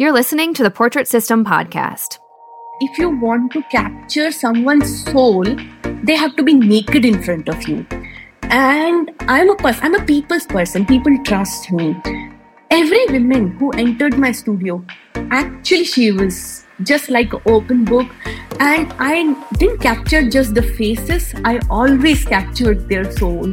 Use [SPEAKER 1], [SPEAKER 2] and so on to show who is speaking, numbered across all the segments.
[SPEAKER 1] You're listening to the Portrait System podcast.
[SPEAKER 2] If you want to capture someone's soul, they have to be naked in front of you. And I'm a person, I'm a people's person. People trust me. Every woman who entered my studio, actually she was just like an open book. And I didn't capture just the faces, I always captured their soul.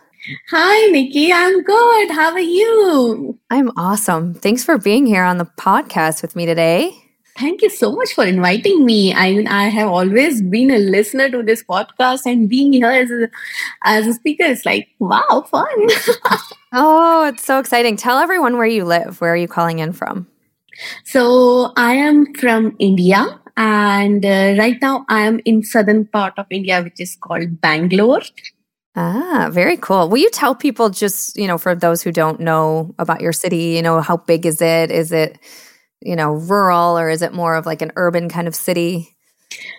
[SPEAKER 2] Hi, Nikki. I'm good. How are you?
[SPEAKER 1] I'm awesome. Thanks for being here on the podcast with me today.
[SPEAKER 2] Thank you so much for inviting me. I mean, I have always been a listener to this podcast, and being here as a, as a speaker is like, wow, fun.
[SPEAKER 1] oh, it's so exciting. Tell everyone where you live. Where are you calling in from?
[SPEAKER 2] So, I am from India, and uh, right now I am in southern part of India, which is called Bangalore.
[SPEAKER 1] Ah, very cool. Will you tell people just, you know, for those who don't know about your city, you know, how big is it? Is it, you know, rural or is it more of like an urban kind of city?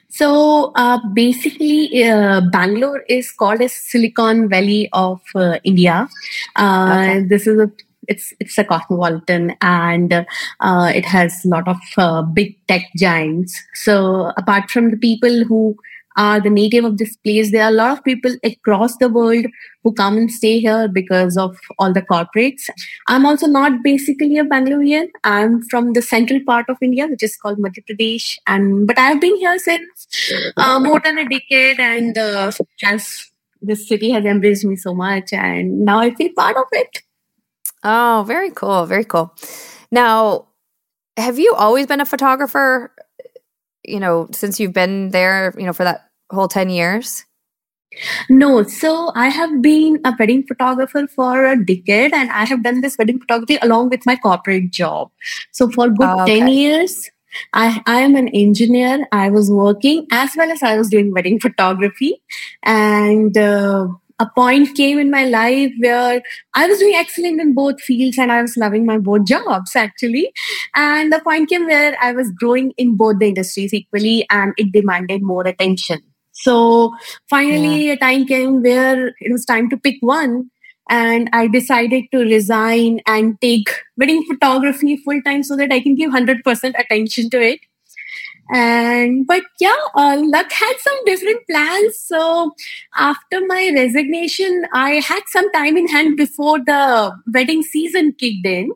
[SPEAKER 2] So uh, basically, uh, Bangalore is called a Silicon Valley of uh, India. Uh, okay. This is a it's it's a cosmopolitan and uh, it has a lot of uh, big tech giants. So apart from the people who are the native of this place. There are a lot of people across the world who come and stay here because of all the corporates. I'm also not basically a Bangalorean. I'm from the central part of India, which is called Madhya Pradesh. And but I've been here since uh, more than a decade, and uh, as this city has embraced me so much, and now I feel part of it.
[SPEAKER 1] Oh, very cool, very cool. Now, have you always been a photographer? You know, since you've been there, you know, for that whole 10 years?
[SPEAKER 2] No, so I have been a wedding photographer for a decade and I have done this wedding photography along with my corporate job. So for good oh, okay. 10 years, I, I am an engineer. I was working as well as I was doing wedding photography. And uh, a point came in my life where I was doing excellent in both fields and I was loving my both jobs actually. And the point came where I was growing in both the industries equally and it demanded more attention. So finally, yeah. a time came where it was time to pick one. And I decided to resign and take wedding photography full time so that I can give 100% attention to it and but yeah uh, luck had some different plans. So after my resignation i had some time in hand before the wedding season kicked in.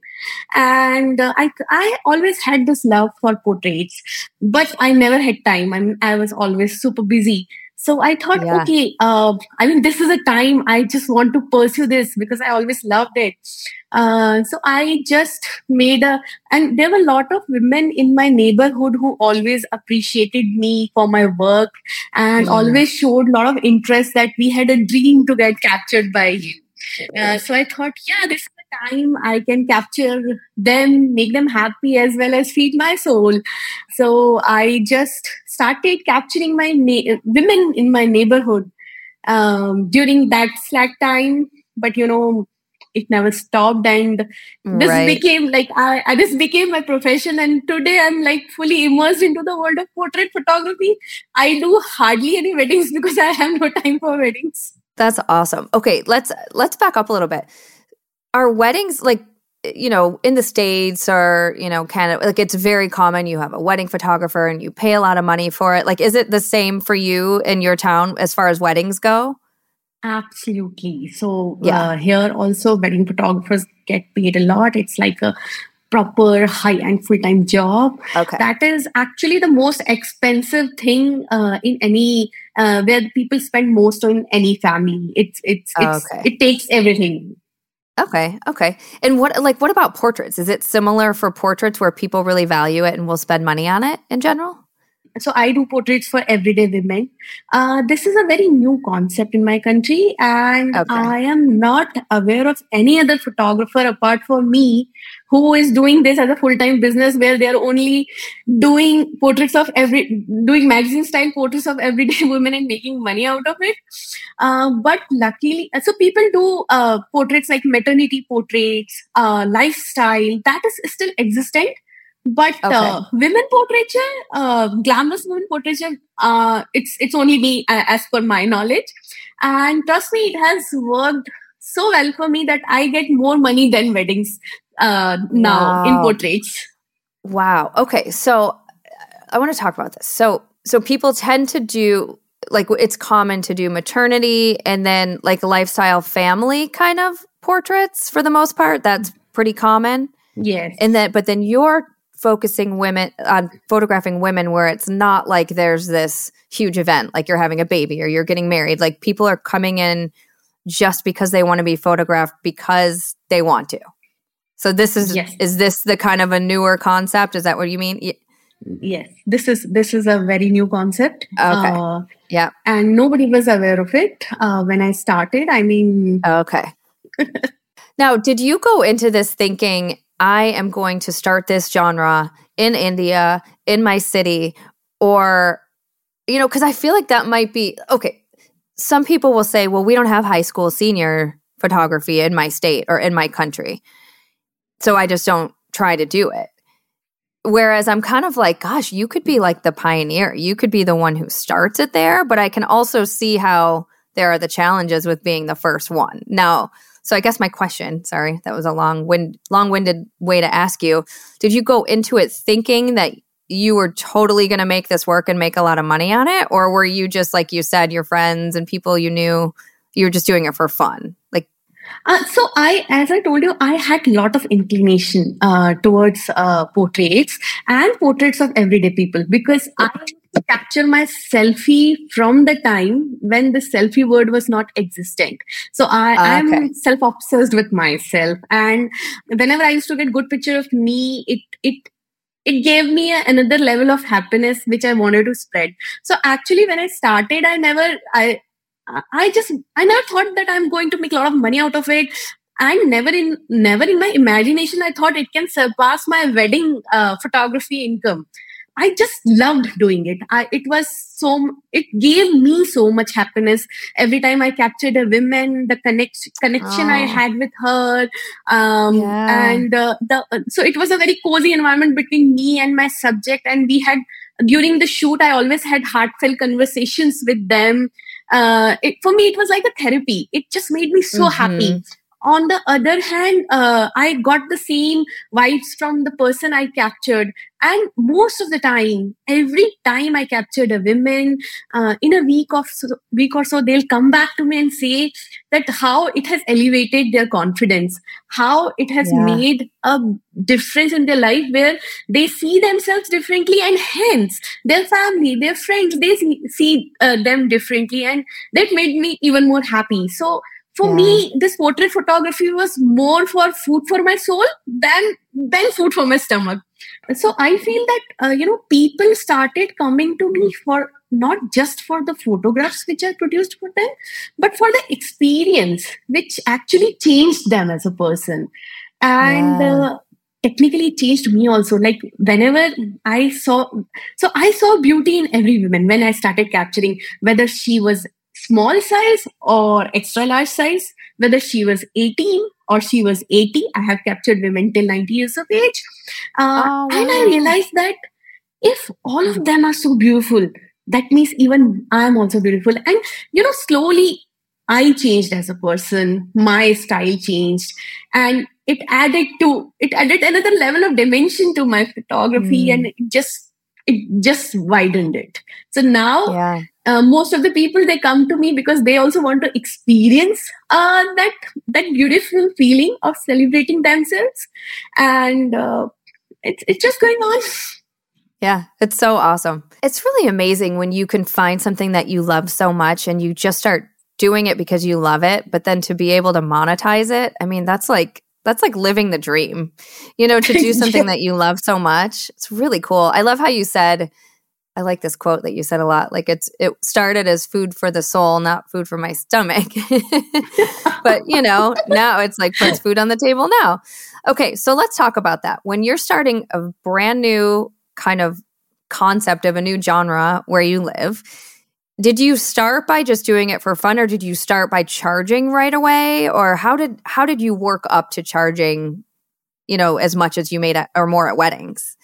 [SPEAKER 2] And uh, i i always had this love for portraits but i never had time. I mean, i was always super busy so I thought, yeah. okay, uh, I mean, this is a time I just want to pursue this because I always loved it. Uh, so I just made a, and there were a lot of women in my neighborhood who always appreciated me for my work and mm. always showed a lot of interest that we had a dream to get captured by you. Uh, so I thought, yeah, this time I can capture them, make them happy as well as feed my soul. So I just started capturing my na- women in my neighborhood um, during that slack time. But you know, it never stopped and this right. became like I, I this became my profession and today i'm like fully immersed into the world of portrait photography i do hardly any weddings because i have no time for weddings
[SPEAKER 1] that's awesome okay let's let's back up a little bit are weddings like you know in the states or you know canada like it's very common you have a wedding photographer and you pay a lot of money for it like is it the same for you in your town as far as weddings go
[SPEAKER 2] Absolutely. So yeah. Uh, here also wedding photographers get paid a lot. It's like a proper high-end full-time job. Okay. That is actually the most expensive thing uh, in any uh, where people spend most on any family. It's it's, it's okay. it takes everything.
[SPEAKER 1] Okay, okay. And what like what about portraits? Is it similar for portraits where people really value it and will spend money on it in general?
[SPEAKER 2] so i do portraits for everyday women uh, this is a very new concept in my country and okay. i am not aware of any other photographer apart from me who is doing this as a full-time business where they are only doing portraits of every doing magazine style portraits of everyday women and making money out of it. Uh, but luckily so people do uh, portraits like maternity portraits uh, lifestyle that is still existent. But okay. uh, women portraiture, uh, glamorous women portraiture, uh, it's it's only me uh, as per my knowledge, and trust me, it has worked so well for me that I get more money than weddings uh, now wow. in portraits.
[SPEAKER 1] Wow. Okay, so I want to talk about this. So so people tend to do like it's common to do maternity and then like lifestyle family kind of portraits for the most part. That's pretty common.
[SPEAKER 2] Yes.
[SPEAKER 1] And then but then you're focusing women on photographing women where it's not like there's this huge event like you're having a baby or you're getting married like people are coming in just because they want to be photographed because they want to so this is yes. is this the kind of a newer concept? Is that what you mean?
[SPEAKER 2] Yes. This is this is a very new concept.
[SPEAKER 1] Okay. Uh, yeah.
[SPEAKER 2] and nobody was aware of it uh, when i started. I mean
[SPEAKER 1] okay. Now did you go into this thinking I am going to start this genre in India, in my city, or, you know, because I feel like that might be okay. Some people will say, well, we don't have high school senior photography in my state or in my country. So I just don't try to do it. Whereas I'm kind of like, gosh, you could be like the pioneer. You could be the one who starts it there, but I can also see how there are the challenges with being the first one. Now, so I guess my question, sorry, that was a long wind long-winded way to ask you. Did you go into it thinking that you were totally going to make this work and make a lot of money on it or were you just like you said your friends and people you knew you were just doing it for fun? Like
[SPEAKER 2] uh, so I, as I told you, I had a lot of inclination uh, towards uh, portraits and portraits of everyday people because I capture my selfie from the time when the selfie word was not existent. So I am okay. self obsessed with myself, and whenever I used to get good picture of me, it it it gave me another level of happiness which I wanted to spread. So actually, when I started, I never I I just I never thought that I'm going to make a lot of money out of it and never in never in my imagination i thought it can surpass my wedding uh, photography income I just loved doing it. I, it was so, it gave me so much happiness every time I captured a woman, the connect, connection oh. I had with her. Um, yeah. and, uh, the, so it was a very cozy environment between me and my subject. And we had, during the shoot, I always had heartfelt conversations with them. Uh, it, for me, it was like a therapy. It just made me so mm-hmm. happy on the other hand uh, i got the same vibes from the person i captured and most of the time every time i captured a woman uh, in a week of so, week or so they'll come back to me and say that how it has elevated their confidence how it has yeah. made a difference in their life where they see themselves differently and hence their family their friends they see, see uh, them differently and that made me even more happy so for yeah. me this portrait photography was more for food for my soul than than food for my stomach so i feel that uh, you know people started coming to me for not just for the photographs which I produced for them, but for the experience which actually changed them as a person. And yeah. uh, technically changed me also. Like whenever I saw, so I saw beauty in every woman when I started capturing, whether she was small size or extra large size, whether she was 18 or she was 80. I have captured women till 90 years of age. Uh, oh, wow. And I realized that if all of them are so beautiful, that means even I'm also beautiful. And, you know, slowly I changed as a person, my style changed, and it added to, it added another level of dimension to my photography mm. and it just, it just widened it. So now, yeah. Uh, most of the people they come to me because they also want to experience uh, that that beautiful feeling of celebrating themselves, and uh, it's it's just going on.
[SPEAKER 1] Yeah, it's so awesome. It's really amazing when you can find something that you love so much and you just start doing it because you love it, but then to be able to monetize it, I mean, that's like that's like living the dream. You know, to do something yeah. that you love so much. It's really cool. I love how you said I like this quote that you said a lot. Like it's it started as food for the soul, not food for my stomach. but you know, now it's like puts food on the table now. Okay, so let's talk about that. When you're starting a brand new kind of concept of a new genre where you live. Did you start by just doing it for fun or did you start by charging right away or how did how did you work up to charging you know as much as you made at, or more at weddings?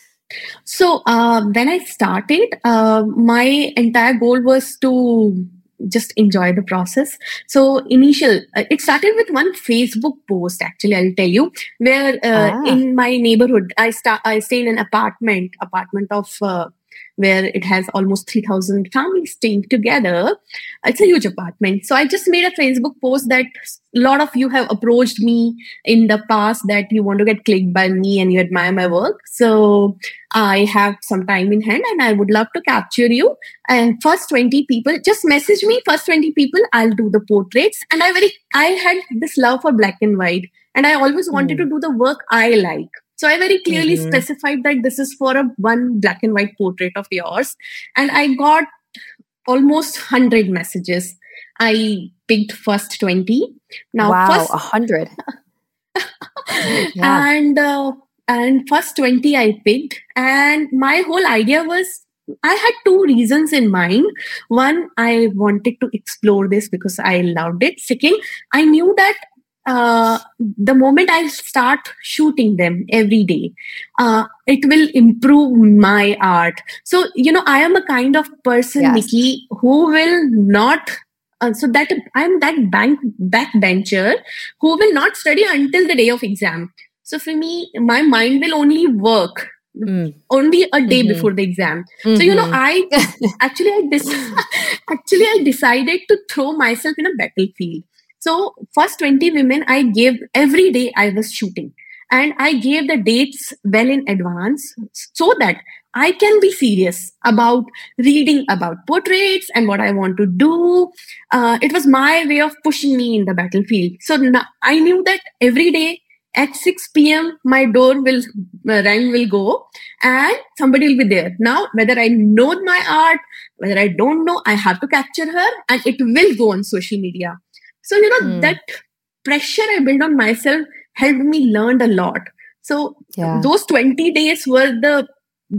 [SPEAKER 2] So uh, when I started, uh, my entire goal was to just enjoy the process so initial uh, it started with one facebook post actually i'll tell you where uh, ah. in my neighborhood i start i stay in an apartment apartment of uh, where it has almost 3000 families staying together. It's a huge apartment. So i just made a facebook post that a lot of you have approached me in the past that you want to get clicked by me and you admire my work. So i have some time in hand and i would love to capture you. And first 20 people just message me first 20 people i'll do the portraits. And i very i had this love for black and white. And i always wanted mm. to do the work i like so I very clearly mm-hmm. specified that this is for a one black and white portrait of yours. And I got almost 100 messages. I picked first 20.
[SPEAKER 1] Now, wow, first, 100.
[SPEAKER 2] yeah. And uh, and first 20 I picked. And my whole idea was I had two reasons in mind. One, I wanted to explore this because I loved it. Second, I knew that uh, the moment I start shooting them every day, uh, it will improve my art. So, you know, I am a kind of person, yes. Nikki, who will not. Uh, so that I'm that bank backbencher who will not study until the day of exam. So for me, my mind will only work Mm. only a day mm-hmm. before the exam mm-hmm. so you know mm-hmm. i actually i dis- actually i decided to throw myself in a battlefield so first 20 women I gave every day I was shooting and I gave the dates well in advance so that I can be serious about reading about portraits and what I want to do. Uh, it was my way of pushing me in the battlefield. So now I knew that every day at 6 p.m. my door will uh, ring will go and somebody will be there. Now, whether I know my art, whether I don't know, I have to capture her and it will go on social media. So, you know, mm. that pressure I built on myself helped me learn a lot. So, yeah. those 20 days were the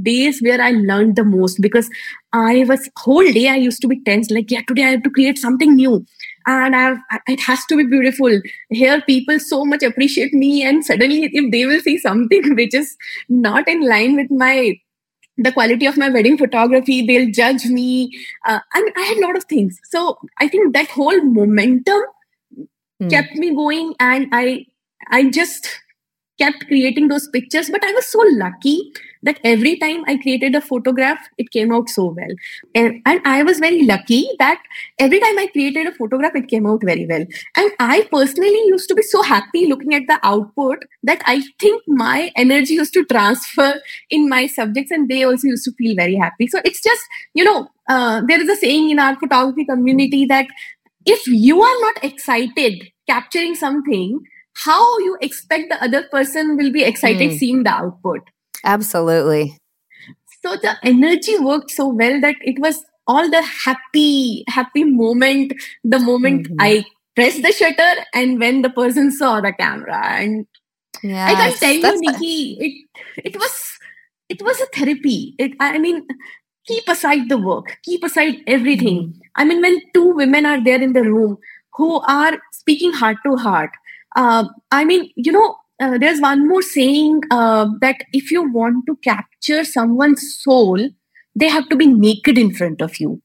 [SPEAKER 2] days where I learned the most because I was whole day I used to be tense, like, yeah, today I have to create something new. And I have, it has to be beautiful. Here, people so much appreciate me, and suddenly, if they will see something which is not in line with my the quality of my wedding photography they'll judge me uh, I, I had a lot of things so i think that whole momentum mm. kept me going and i i just kept creating those pictures but i was so lucky that every time I created a photograph, it came out so well. And, and I was very lucky that every time I created a photograph, it came out very well. And I personally used to be so happy looking at the output that I think my energy used to transfer in my subjects and they also used to feel very happy. So it's just, you know, uh, there is a saying in our photography community that if you are not excited capturing something, how you expect the other person will be excited mm. seeing the output
[SPEAKER 1] Absolutely.
[SPEAKER 2] So the energy worked so well that it was all the happy happy moment the moment mm-hmm. i pressed the shutter and when the person saw the camera and yes, i can tell you nikki it it was it was a therapy it i mean keep aside the work keep aside everything mm-hmm. i mean when two women are there in the room who are speaking heart to heart uh, i mean you know uh, there's one more saying uh, that if you want to capture someone's soul they have to be naked in front of you.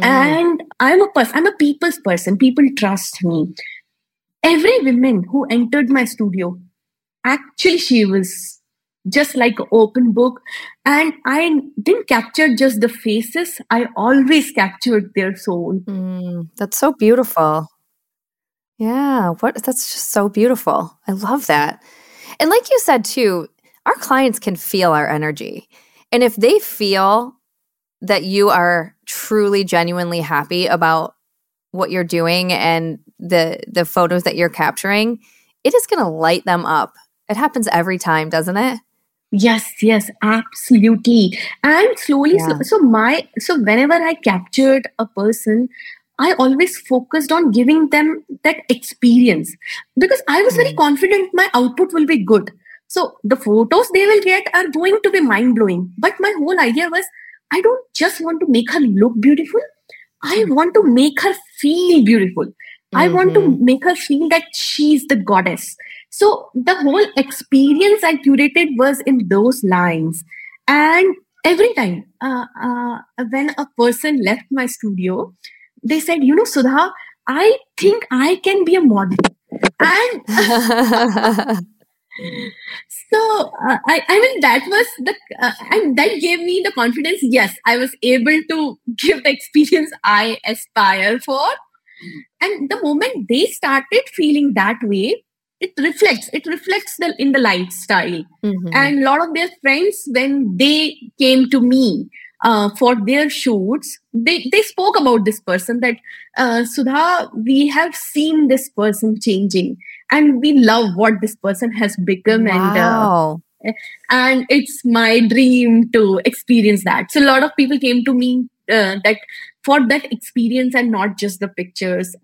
[SPEAKER 2] Mm. and i'm a person i'm a people's person. People trust me. Every woman who entered my studio actually she was just like an open book. And i didn't capture just the faces. I always captured their soul.
[SPEAKER 1] Mm, that's so beautiful yeah what that's just so beautiful. I love that. And like you said too our clients can feel our energy. And if they feel that you are truly genuinely happy about what you're doing and the the photos that you're capturing it is going to light them up. It happens every time doesn't it?
[SPEAKER 2] Yes yes absolutely. And slowly yeah. so, so my so whenever i captured a person i always focused on giving them that experience because i was very hmm. confident my output will be good so the photos they will get are going to be mind blowing but my whole idea was I don't just want to make her look beautiful. I hmm. want to make her feel beautiful. Mm-hmm. I want to mm-hmm. make her feel that she's the goddess. So the whole experience I curated was in those lines. And every time uh, uh, when a person left my studio, they said, you know, Sudha, I think I can be a model. And so uh, I, I mean that was the uh, and that gave me the confidence yes i was able to give the experience i aspire for and the moment they started feeling that way it reflects it reflects the, in the lifestyle mm-hmm. and a lot of their friends when they came to me uh, for their shoots they they spoke about this person that uh, sudha we have seen this person changing and we love what this person has become wow. and uh, and it's my dream to experience that. So a lot of people came to me uh, that for that experience and not just the pictures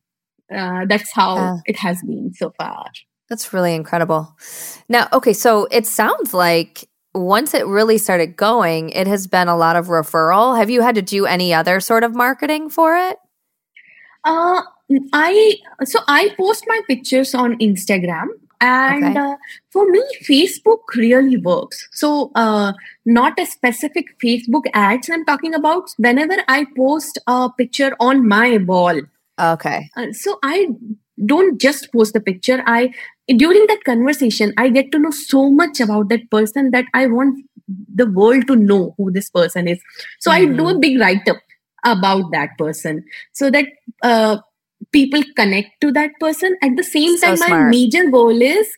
[SPEAKER 2] uh, that's how uh, it has been so far.
[SPEAKER 1] That's really incredible. Now okay so it sounds like once it really started going it has been a lot of referral. Have you had to do any other sort of marketing for it?
[SPEAKER 2] Uh I so I post my pictures on Instagram and okay. uh, for me facebook really works. So uh, not a specific facebook ads i'm talking about. Whenever i post a picture on my wall
[SPEAKER 1] okay.
[SPEAKER 2] uh, so i don't just post the picture i during that conversation i get to know so much about that person that i want the world to know who this person is so mm-hmm. i do a mm-hmm. big write up about that person so that uh, people connect to that person at the same so time smart. my major goal is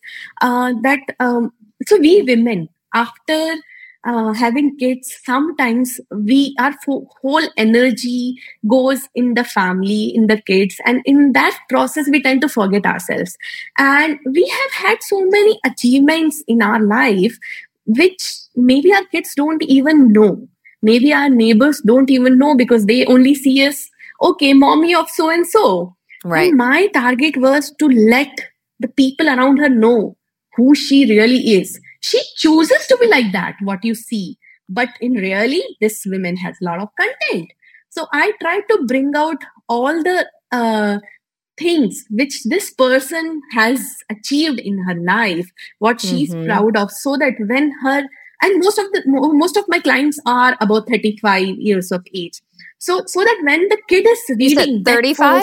[SPEAKER 2] uh, that um, so we women after uh, having kids sometimes we our fo- whole energy goes in the family in the kids and in that process we tend to forget ourselves and we have had so many achievements in our life which maybe our kids don't even know maybe our neighbors don't even know because they only see us okay, mommy of so and so.
[SPEAKER 1] Right.
[SPEAKER 2] And my target was to let the people around her know who she really is. She chooses to be like that, what you see. But in really, this woman has a lot of content. So I try to bring out all the uh, things which this person has achieved in her life, what she's mm-hmm. proud of, so that when her and most of the most of my clients are about 35 years of age so so that when the kid is reading
[SPEAKER 1] 35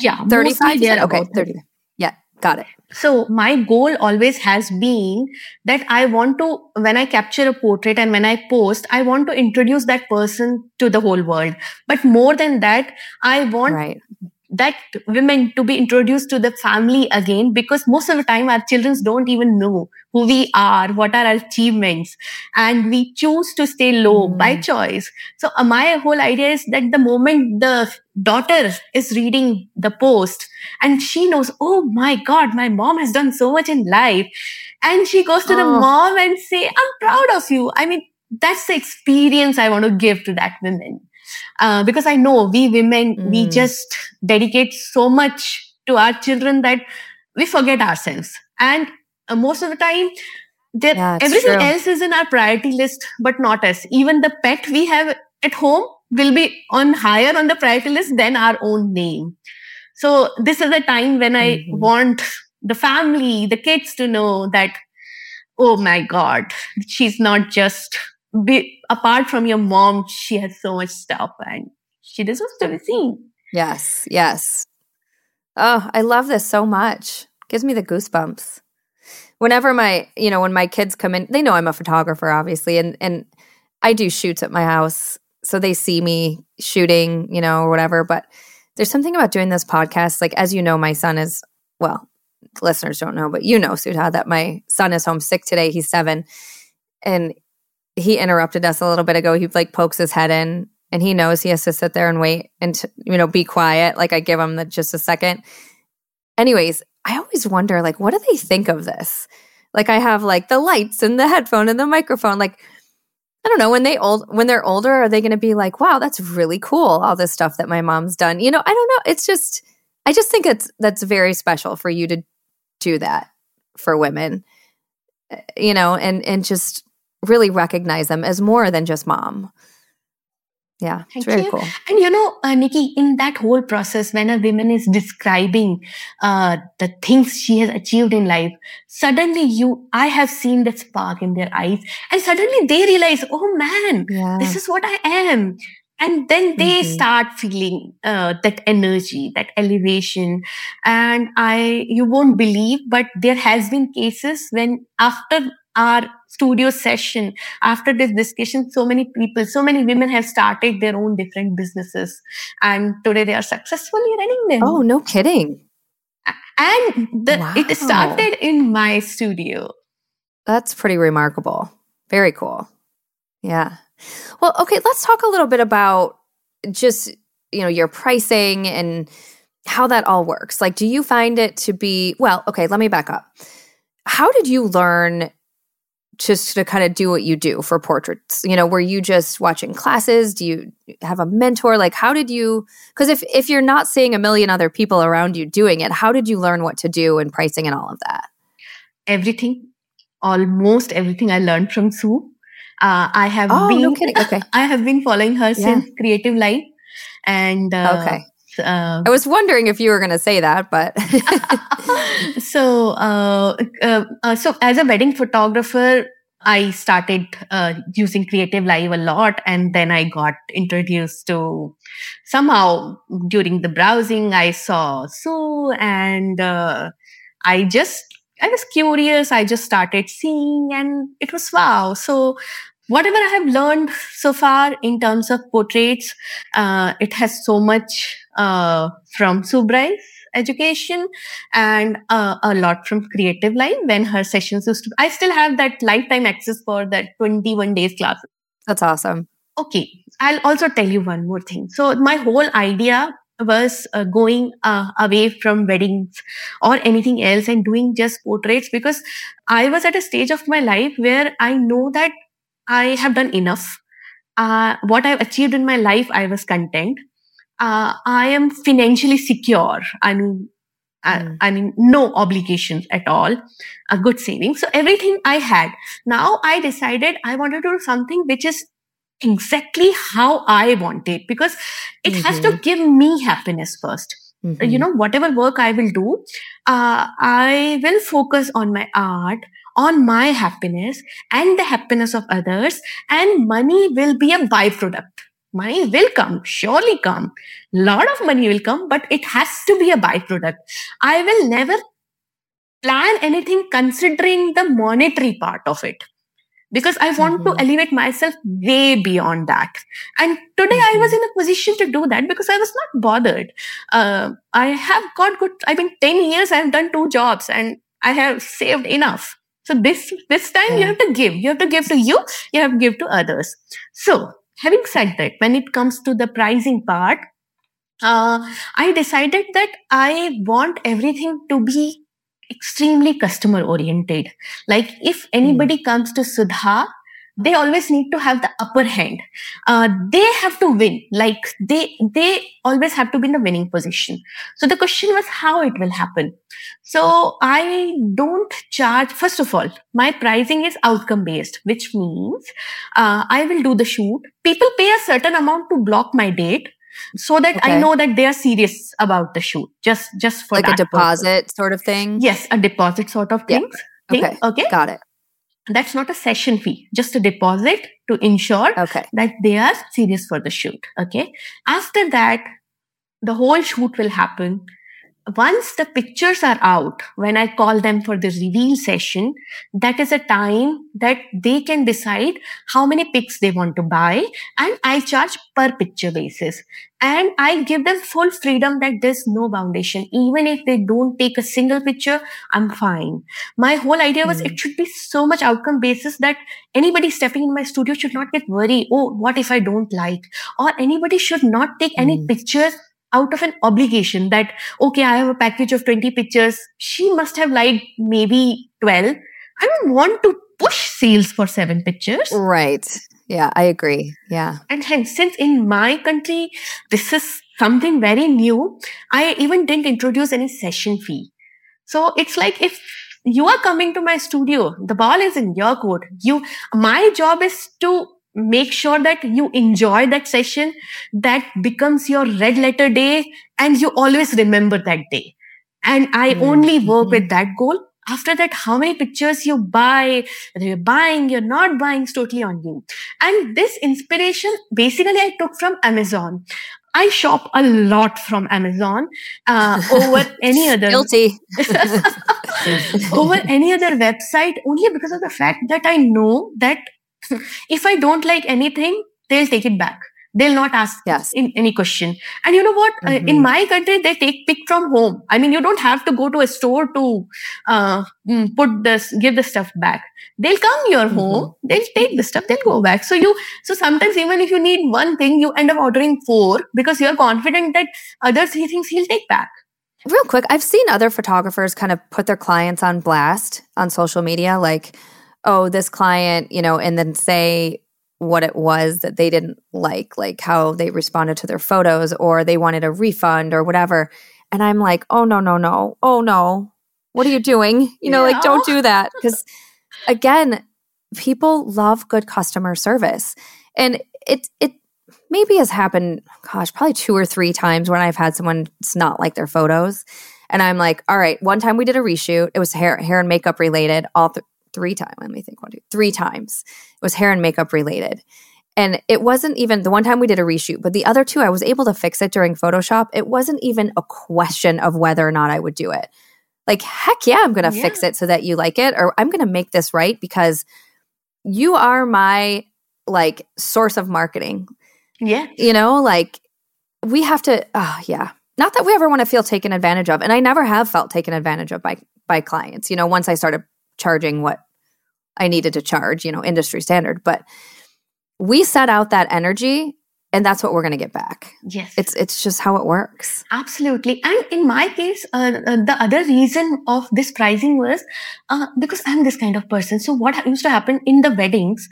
[SPEAKER 2] yeah
[SPEAKER 1] 35 yeah okay 30 yeah got it
[SPEAKER 2] so my goal always has been that i want to when i capture a portrait and when i post i want to introduce that person to the whole world. But more than that i want right that women to be introduced to the family again because most of the time our children don't even know who we are what are our achievements and we choose to stay low mm. by choice so uh, my whole idea is that the moment the daughter is reading the post and she knows oh my god my mom has done so much in life and she goes to oh. the mom and say i'm proud of you i mean that's the experience i want to give to that woman uh, because I know we women, mm. we just dedicate so much to our children that we forget ourselves. And uh, most of the time, there, yeah, everything true. else is in our priority list, but not us. Even the pet we have at home will be on higher on the priority list than our own name. So this is a time when I mm-hmm. want the family, the kids to know that, oh my God, she's not just be, apart from your mom, she has so much stuff and she deserves to be seen.
[SPEAKER 1] Yes, yes. Oh, I love this so much. Gives me the goosebumps. Whenever my, you know, when my kids come in, they know I'm a photographer, obviously, and and I do shoots at my house, so they see me shooting, you know, or whatever. But there's something about doing this podcast. Like, as you know, my son is well, listeners don't know, but you know, Sudha, that my son is homesick today. He's seven, and he interrupted us a little bit ago. He like pokes his head in and he knows he has to sit there and wait and to, you know be quiet. Like i give him the, just a second. Anyways i always wonder like what do they think of this? Like i have like the lights and the headphone and the microphone. Like i don't know when they old when they're older are they going to be like wow that's really cool all this stuff that my mom's done. You know i don't know. It's just i just think it's that's very special for you to do that for women. Eh, you know and and just really recognize them as more than just mom yeah, it's very you. cool.
[SPEAKER 2] And you know, uh, Nikki, in that whole process, when a woman is describing uh, the things she has achieved in life, suddenly you, I have seen that spark in their eyes, and suddenly they realize, oh man, yeah. this is what I am. And then they mm-hmm. start feeling uh, that energy, that elevation. And I, you won't believe, but there has been cases when after our studio session. After this discussion so many people so many women have started their own different businesses. And today they are successfully running them.
[SPEAKER 1] Oh no kidding.
[SPEAKER 2] And the, wow. it started in my studio.
[SPEAKER 1] That's pretty remarkable. Very cool. Yeah. Well okay let's talk a little bit about just you know your pricing and how that all works. Like do you find it to be well okay let me back up. How did you learn just to kind of do what you do for portraits you know were you just watching classes? Do you have a mentor? Like how did you because if if you're not seeing a million other people around you doing it how did you learn what to do and pricing and all of that?
[SPEAKER 2] Everything almost everything i learned from sue. Uh, i have
[SPEAKER 1] oh,
[SPEAKER 2] been
[SPEAKER 1] no kidding. okay.
[SPEAKER 2] I have been following her yeah. since Creative Live and
[SPEAKER 1] uh, okay uh, I was wondering if you were going to say that, but
[SPEAKER 2] so uh, uh, uh, so as a wedding photographer, I started uh, using Creative Live a lot, and then I got introduced to somehow during the browsing. I saw Sue, and uh, I just I was curious. I just started seeing, and it was wow. So whatever I have learned so far in terms of portraits, uh, it has so much uh, from Sue Bryce's education and uh, a lot from Creative Live when her sessions used to. I still have that lifetime access for that 21 days class.
[SPEAKER 1] That's awesome.
[SPEAKER 2] Okay, I'll also tell you one more thing. So my whole idea was uh, going uh, away from weddings or anything else and doing just portraits because I was at a stage of my life where I know that I have done enough. Uh, what I've achieved in my life, I was content. Uh, I am financially secure. I mean, mm. I, I, mean, no obligations at all, a good saving. So everything I had. Now I decided I wanted to do something which is exactly how I want it because it mm-hmm. has to mm-hmm. give me happiness 1st mm-hmm. You know, whatever work I will do, uh, I will focus on my art on my happiness and the happiness of others and money will be a byproduct money will come surely come lot of money will come but it has to be a byproduct i will never plan anything considering the monetary part of it because I want mm-hmm. to elevate myself way beyond that. And today mm-hmm. I was mm-hmm. in a position to do that because I was not bothered. Uh, I have got good, I mean, 10 years I've done two jobs and I have saved enough. So this this time yeah. you have to give. You have to give to you. You have to give to others. So having said that, when it comes to the pricing part, uh, I decided that I want everything to be extremely customer oriented. Like if anybody mm. comes to Sudha, they always need to have the upper hand. Uh, they have to win. Like they, they always have to be in the winning position. So the question was how it will happen. So I don't charge. First of all, my pricing is outcome based, which means uh, I will do the shoot. People pay a certain amount to block my date so that okay. I know that they are serious about the shoot. Just just for
[SPEAKER 1] like a deposit purpose. sort of thing.
[SPEAKER 2] Yes, a deposit sort of thing.
[SPEAKER 1] Okay. Okay. Got it.
[SPEAKER 2] That's not a session fee, just a deposit to ensure
[SPEAKER 1] okay.
[SPEAKER 2] that they are serious for the shoot. Okay. After that, the whole shoot will happen once the pictures are out, when I call them for the reveal session, that is a time that they can decide how many pics they want to buy. And I charge per picture basis. And I give them full freedom that there's no foundation. Even if they don't take a single picture, I'm fine. My whole idea was mm. it should be so much outcome basis that anybody stepping in my studio should not get worried. Oh, what if I don't like? Or anybody should not take mm. any pictures out of an obligation that, okay, I have a package of 20 pictures. She must have liked maybe 12. I don't want to push sales for seven pictures.
[SPEAKER 1] Right. Yeah, I agree. Yeah.
[SPEAKER 2] And hence, since in my country, this is something very new, I even didn't introduce any session fee. So it's like if you are coming to my studio, the ball is in your court. You, my job is to make sure that you enjoy that session that becomes your red letter day and you always remember that day. And i mm-hmm. only work with that goal. After that how many pictures you buy whether you're buying you're not buying is totally on you. And this inspiration basically i took from amazon. I shop a lot from Amazon uh, over any other
[SPEAKER 1] guilty.
[SPEAKER 2] over any other website only because of the fact that I know that if I don't like anything, they'll take it back. They'll not ask
[SPEAKER 1] yes.
[SPEAKER 2] in any question. And you know what? Mm-hmm. Uh, in mm-hmm. my country, they take pick from home. I mean, you don't have to go to a store to uh, mm, put this, give the stuff back. They'll come your mm-hmm. home. They'll take the stuff. They'll go back. So you, so sometimes even if you need one thing, you end up ordering four because you're confident that other three things he'll take back.
[SPEAKER 1] Real quick, I've seen other photographers kind of put their clients on blast on social media, like oh, this client, you know, and then say what it was that they didn't like, like how they responded to their photos or they wanted a refund or whatever. And I'm like, oh, no, no, no. Oh, no. What are you doing? You know, yeah. like, don't do that. Because again, people love good customer service. And it, it, maybe has happened, gosh, probably two or three times when I've had someone it's not like their photos. And I'm like, all right, one time we did a reshoot. It was hair, hair and makeup related. All th- three times. Let me think. One, two, three times. It was hair and makeup related. And it wasn't even the one time we did a reshoot, but the other two, I was able to fix it during Photoshop. It wasn't even a question of whether or not I would do it. Like, heck yeah, I'm going to yeah. fix it so that you like it, or I'm going to make this right because you are my like source of marketing.
[SPEAKER 2] Yeah.
[SPEAKER 1] You know, like we have to, oh, yeah. Not that we ever want to feel taken advantage of. And I never have felt taken advantage of by by clients. You know, once I started charging what I needed to charge, you know, industry standard. But we set out that energy and that's what we're going to get back.
[SPEAKER 2] Yes.
[SPEAKER 1] It's it's just how it works.
[SPEAKER 2] Absolutely. And in my case uh, uh, the other reason of this pricing was uh, because i'm this kind of person. So what used to happen in the weddings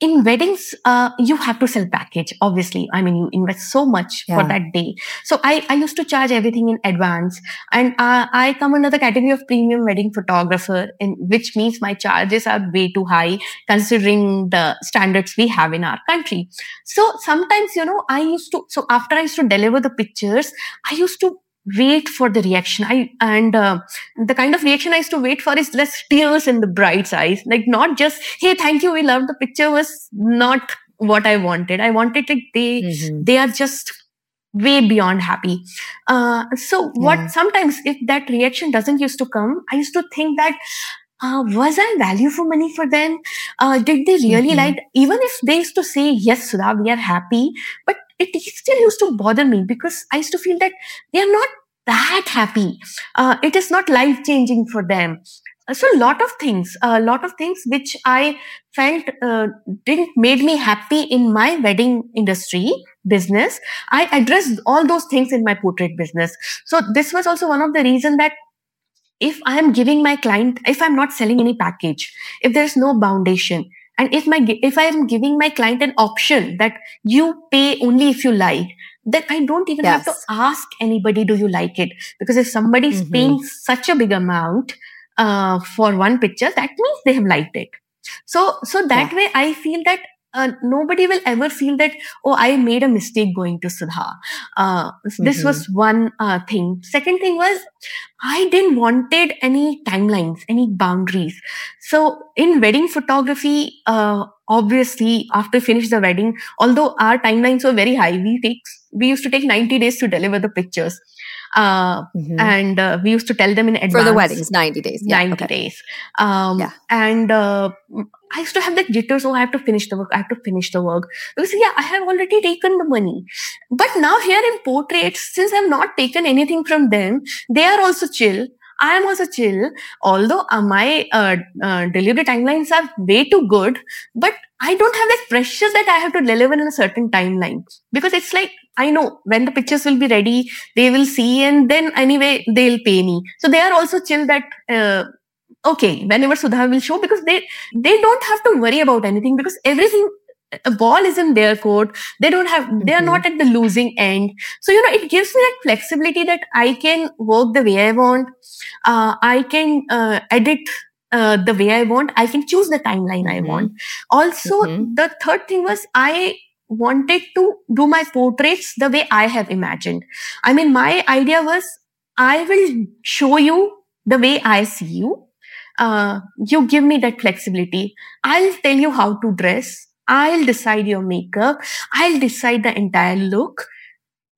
[SPEAKER 2] in weddings, uh, you have to sell package. Obviously, I mean, you invest so much yeah. for that day. So I, I used to charge everything in advance, and uh, I come under the category of premium wedding photographer, in which means my charges are way too high considering the standards we have in our country. So sometimes, you know, I used to. So after I used to deliver the pictures, I used to wait for the reaction. I and uh, the kind of reaction I used to wait for is less tears in the bride's eyes, like not just "Hey, thank you, we love the picture." Was not what I wanted. I wanted like they mm-hmm. they are just way beyond happy. Uh, so what? Yeah. Sometimes if that reaction doesn't used to come, I used to think that. Uh, was I value for money for them? Uh, did they really mm-hmm. like, even if they used to say, yes, Sudha, we are happy, but it still used to bother me because I used to feel that they are not that happy. Uh, it is not life changing for them. Uh, so a lot of things, a lot of things which I felt uh, didn't made me happy in my wedding industry business. I addressed all those things in my portrait business. So this was also one of the reason that if I am giving my client, if I'm not selling any package, if there's no foundation, and if my if i'm giving my client an option that you pay only if you like then i don't even yes. have to ask anybody do you like it because if somebody's mm-hmm. paying such a big amount uh, for one picture that means they have liked it so so that yeah. way i feel that uh, nobody will ever feel that oh i made a mistake going to sudha uh, mm-hmm. this was one uh, thing second thing was i didn't wanted any timelines any boundaries so in wedding photography uh, obviously after finish the wedding although our timelines were very high we take we used to take 90 days to deliver the pictures uh, mm-hmm. and uh, we used to tell them in advance
[SPEAKER 1] for the weddings 90 days
[SPEAKER 2] yeah, 90 okay. days um, yeah. and uh, i used to have that jitters oh i have to finish the work i have to finish the work. Because yeah i have already taken the money. But now here in portraits since i've not taken anything from them they are also chill. I am also chill, although uh, my uh, uh, delivery timelines are way too good, but I don't have that pressure that I have to deliver in a certain timeline. Because it's like I know when the pictures will be ready, they will see, and then anyway they'll pay me. So they are also chill that uh, okay whenever Sudha will show because they they don't have to worry about anything because everything a ball is in their court. They don't have they are mm-hmm. not at the losing end. So you know it gives me that flexibility that i can work the way i want. Uh, i can uh, edit uh, the way i want. I can choose the timeline mm-hmm. i want. Also mm-hmm. the third thing was i wanted to do my portraits the way i have imagined. I mean my idea was i will show you the way i see you uh, you give me that flexibility i'll tell you how to dress I'll decide your makeup. I'll decide the entire look.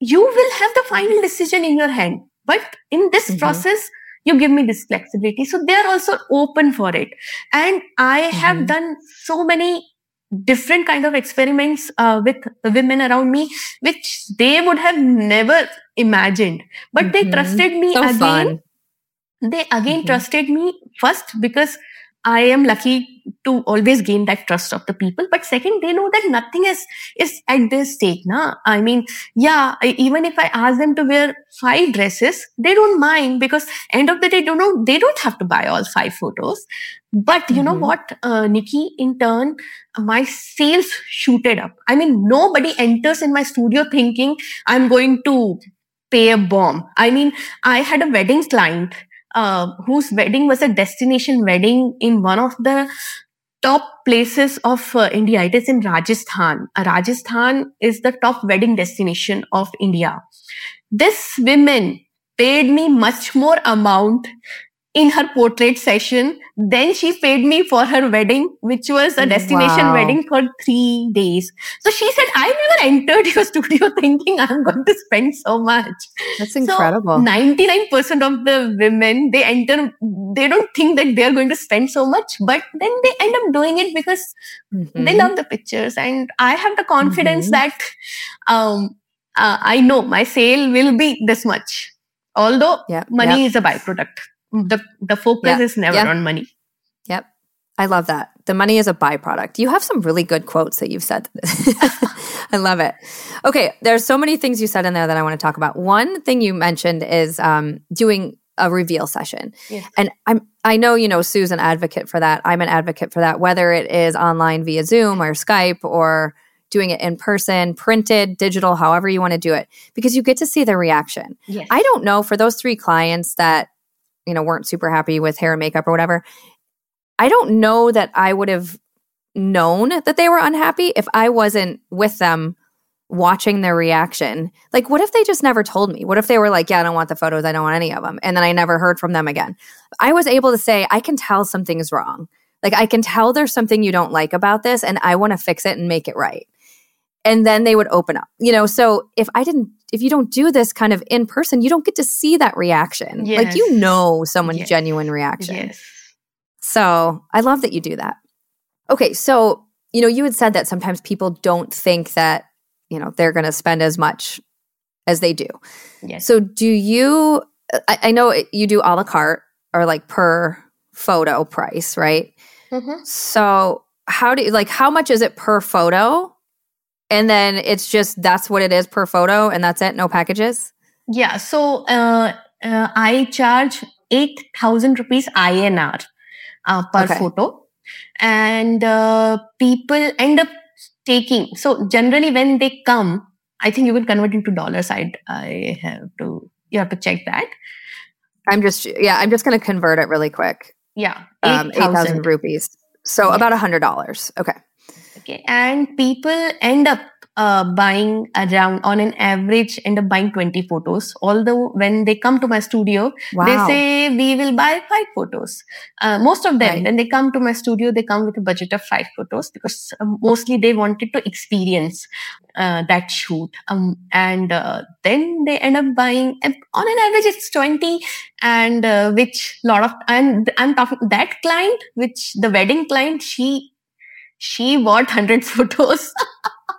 [SPEAKER 2] You will have the final decision in your hand. But in this mm-hmm. process, you give me this flexibility. So they're also open for it. And I mm-hmm. have done so many different kind of experiments uh, with women around me, which they would have never imagined. But mm-hmm. they trusted me so again. Fun. They again mm-hmm. trusted me first because I am lucky to always gain that trust of the people. But second, they know that nothing is, is at their stake. Na? I mean, yeah, I, even if I ask them to wear five dresses, they don't mind because end of the day, don't know, they don't have to buy all five photos. But you mm-hmm. know what, uh, Nikki, in turn, my sales shooted up. I mean, nobody enters in my studio thinking I'm going to pay a bomb. I mean, I had a wedding client uh, whose wedding was a destination wedding in one of the top places of uh, India. It is in Rajasthan. Uh, Rajasthan is the top wedding destination of India. This woman paid me much more amount in her portrait session. Then she paid me for her wedding, which was a destination wow. wedding for three days. So she said, I never entered your studio thinking I'm going to spend so much.
[SPEAKER 1] That's incredible.
[SPEAKER 2] So 99% of the women, they enter, they don't think that they're going to spend so much, but then they end up doing it because mm-hmm. they love the pictures. And I have the confidence mm-hmm. that, um, uh, I know my sale will be this much. Although money is a byproduct the the focus yeah. is never yeah. on money.
[SPEAKER 1] Yep. I love that. The money is a byproduct. You have some really good quotes that you've said. I love it. Okay, there's so many things you said in there that I want to talk about. One thing you mentioned is um, doing a reveal session. And I'm I know, you know, Sue's an advocate for that. I'm an advocate for that, whether it is online via Zoom or Skype or doing it in person, printed, digital, however you want to do it, because you get to see the reaction. Yes. I don't know for those three clients that you know, weren't super happy with hair and makeup or whatever. I don't know that I would have known that they were unhappy if I wasn't with them watching their reaction. Like, what if they just never told me? What if they were like, yeah, I don't want the photos. I don't want any of them. And then I never heard from them again. I was able to say, I can tell something's wrong. Like, I can tell there's something you don't like about this, and I want to fix it and make it right. And then they would open up, you know. So if I didn't if you don't do this kind of in person, you don't get to see that reaction. Yes. Like you know someone's yes. genuine reaction. Yes. So I love that you do that. Okay, so you know, you had said that sometimes people don't think that, you know, they're gonna spend as much as they do. Yes. So do you I, I know you do a la carte or like per photo price, right? Mm-hmm. So how do you like how much is it per photo? And then it's just that's what it is per photo and that's it no packages
[SPEAKER 2] yeah so uh, uh, i charge 8000 rupees inr uh, per okay. photo and uh, people end up taking. So generally, when they come, I think you will convert into dollars. I I have to you have to check that.
[SPEAKER 1] I'm just yeah. I'm just going to convert it really quick.
[SPEAKER 2] Yeah,
[SPEAKER 1] um, eight thousand rupees. So yeah. about a hundred dollars. Okay.
[SPEAKER 2] Okay, and people end up uh, buying around on an average end up buying 20 photos although when they come to my studio wow. they say we will buy five photos uh, most of them right. when they come to my studio they come with a budget of five photos because uh, mostly they wanted to experience uh, that shoot um, and uh, then they end up buying on an average it's 20 and uh, which lot of and i'm talking that client which the wedding client she she bought 100 photos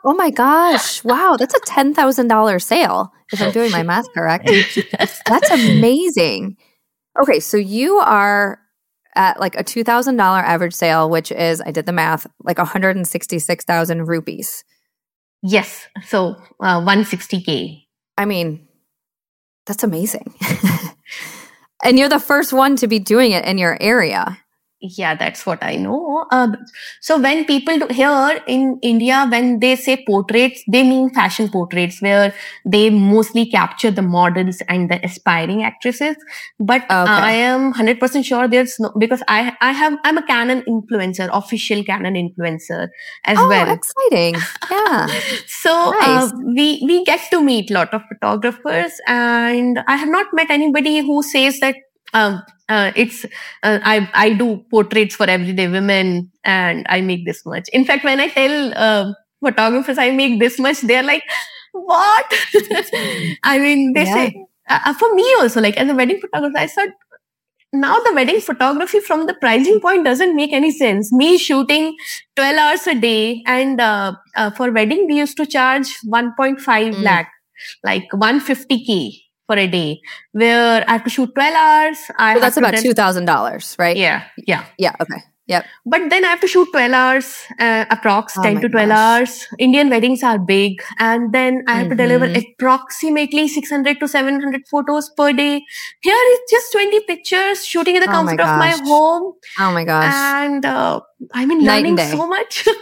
[SPEAKER 1] Oh my gosh. Wow. That's a $10,000 sale, if I'm doing my math correct. That's amazing. Okay. So you are at like a $2,000 average sale, which is, I did the math, like 166,000 rupees.
[SPEAKER 2] Yes. So uh, 160K.
[SPEAKER 1] I mean, that's amazing. and you're the first one to be doing it in your area
[SPEAKER 2] yeah that's what i know. Uh, so when people do, here in india when they say portraits they mean fashion portraits where they mostly capture the models and the aspiring actresses. But okay. i am 100% sure there's no because i i have i'm a canon influencer official canon influencer as
[SPEAKER 1] oh,
[SPEAKER 2] well.
[SPEAKER 1] exciting. Yeah.
[SPEAKER 2] So uh, nice. uh, we we get to meet a lot of photographers and i have not met anybody who says that um, uh, it's uh, I I do portraits for everyday women and I make this much. In fact, when I tell uh, photographers I make this much, they're like, "What?" I mean, they yeah. say uh, uh, for me also like as a wedding photographer, I thought now the wedding photography from the pricing point doesn't make any sense. Me shooting 12 hours a day and uh, for wedding we used to charge 1.5 mm. lakh, like 150k for a day where I have to shoot 12 hours.
[SPEAKER 1] I so that's about $2,000, right?
[SPEAKER 2] Yeah. Yeah.
[SPEAKER 1] Yeah. Okay. Yep.
[SPEAKER 2] But then I have to shoot 12 hours, uh, approx oh 10 to 12 gosh. hours. Indian weddings are big. And then I have mm-hmm. to deliver approximately 600 to 700 photos per day. Here is just 20 pictures shooting in the oh comfort my of my home.
[SPEAKER 1] Oh my gosh.
[SPEAKER 2] And uh, I mean, learning so much.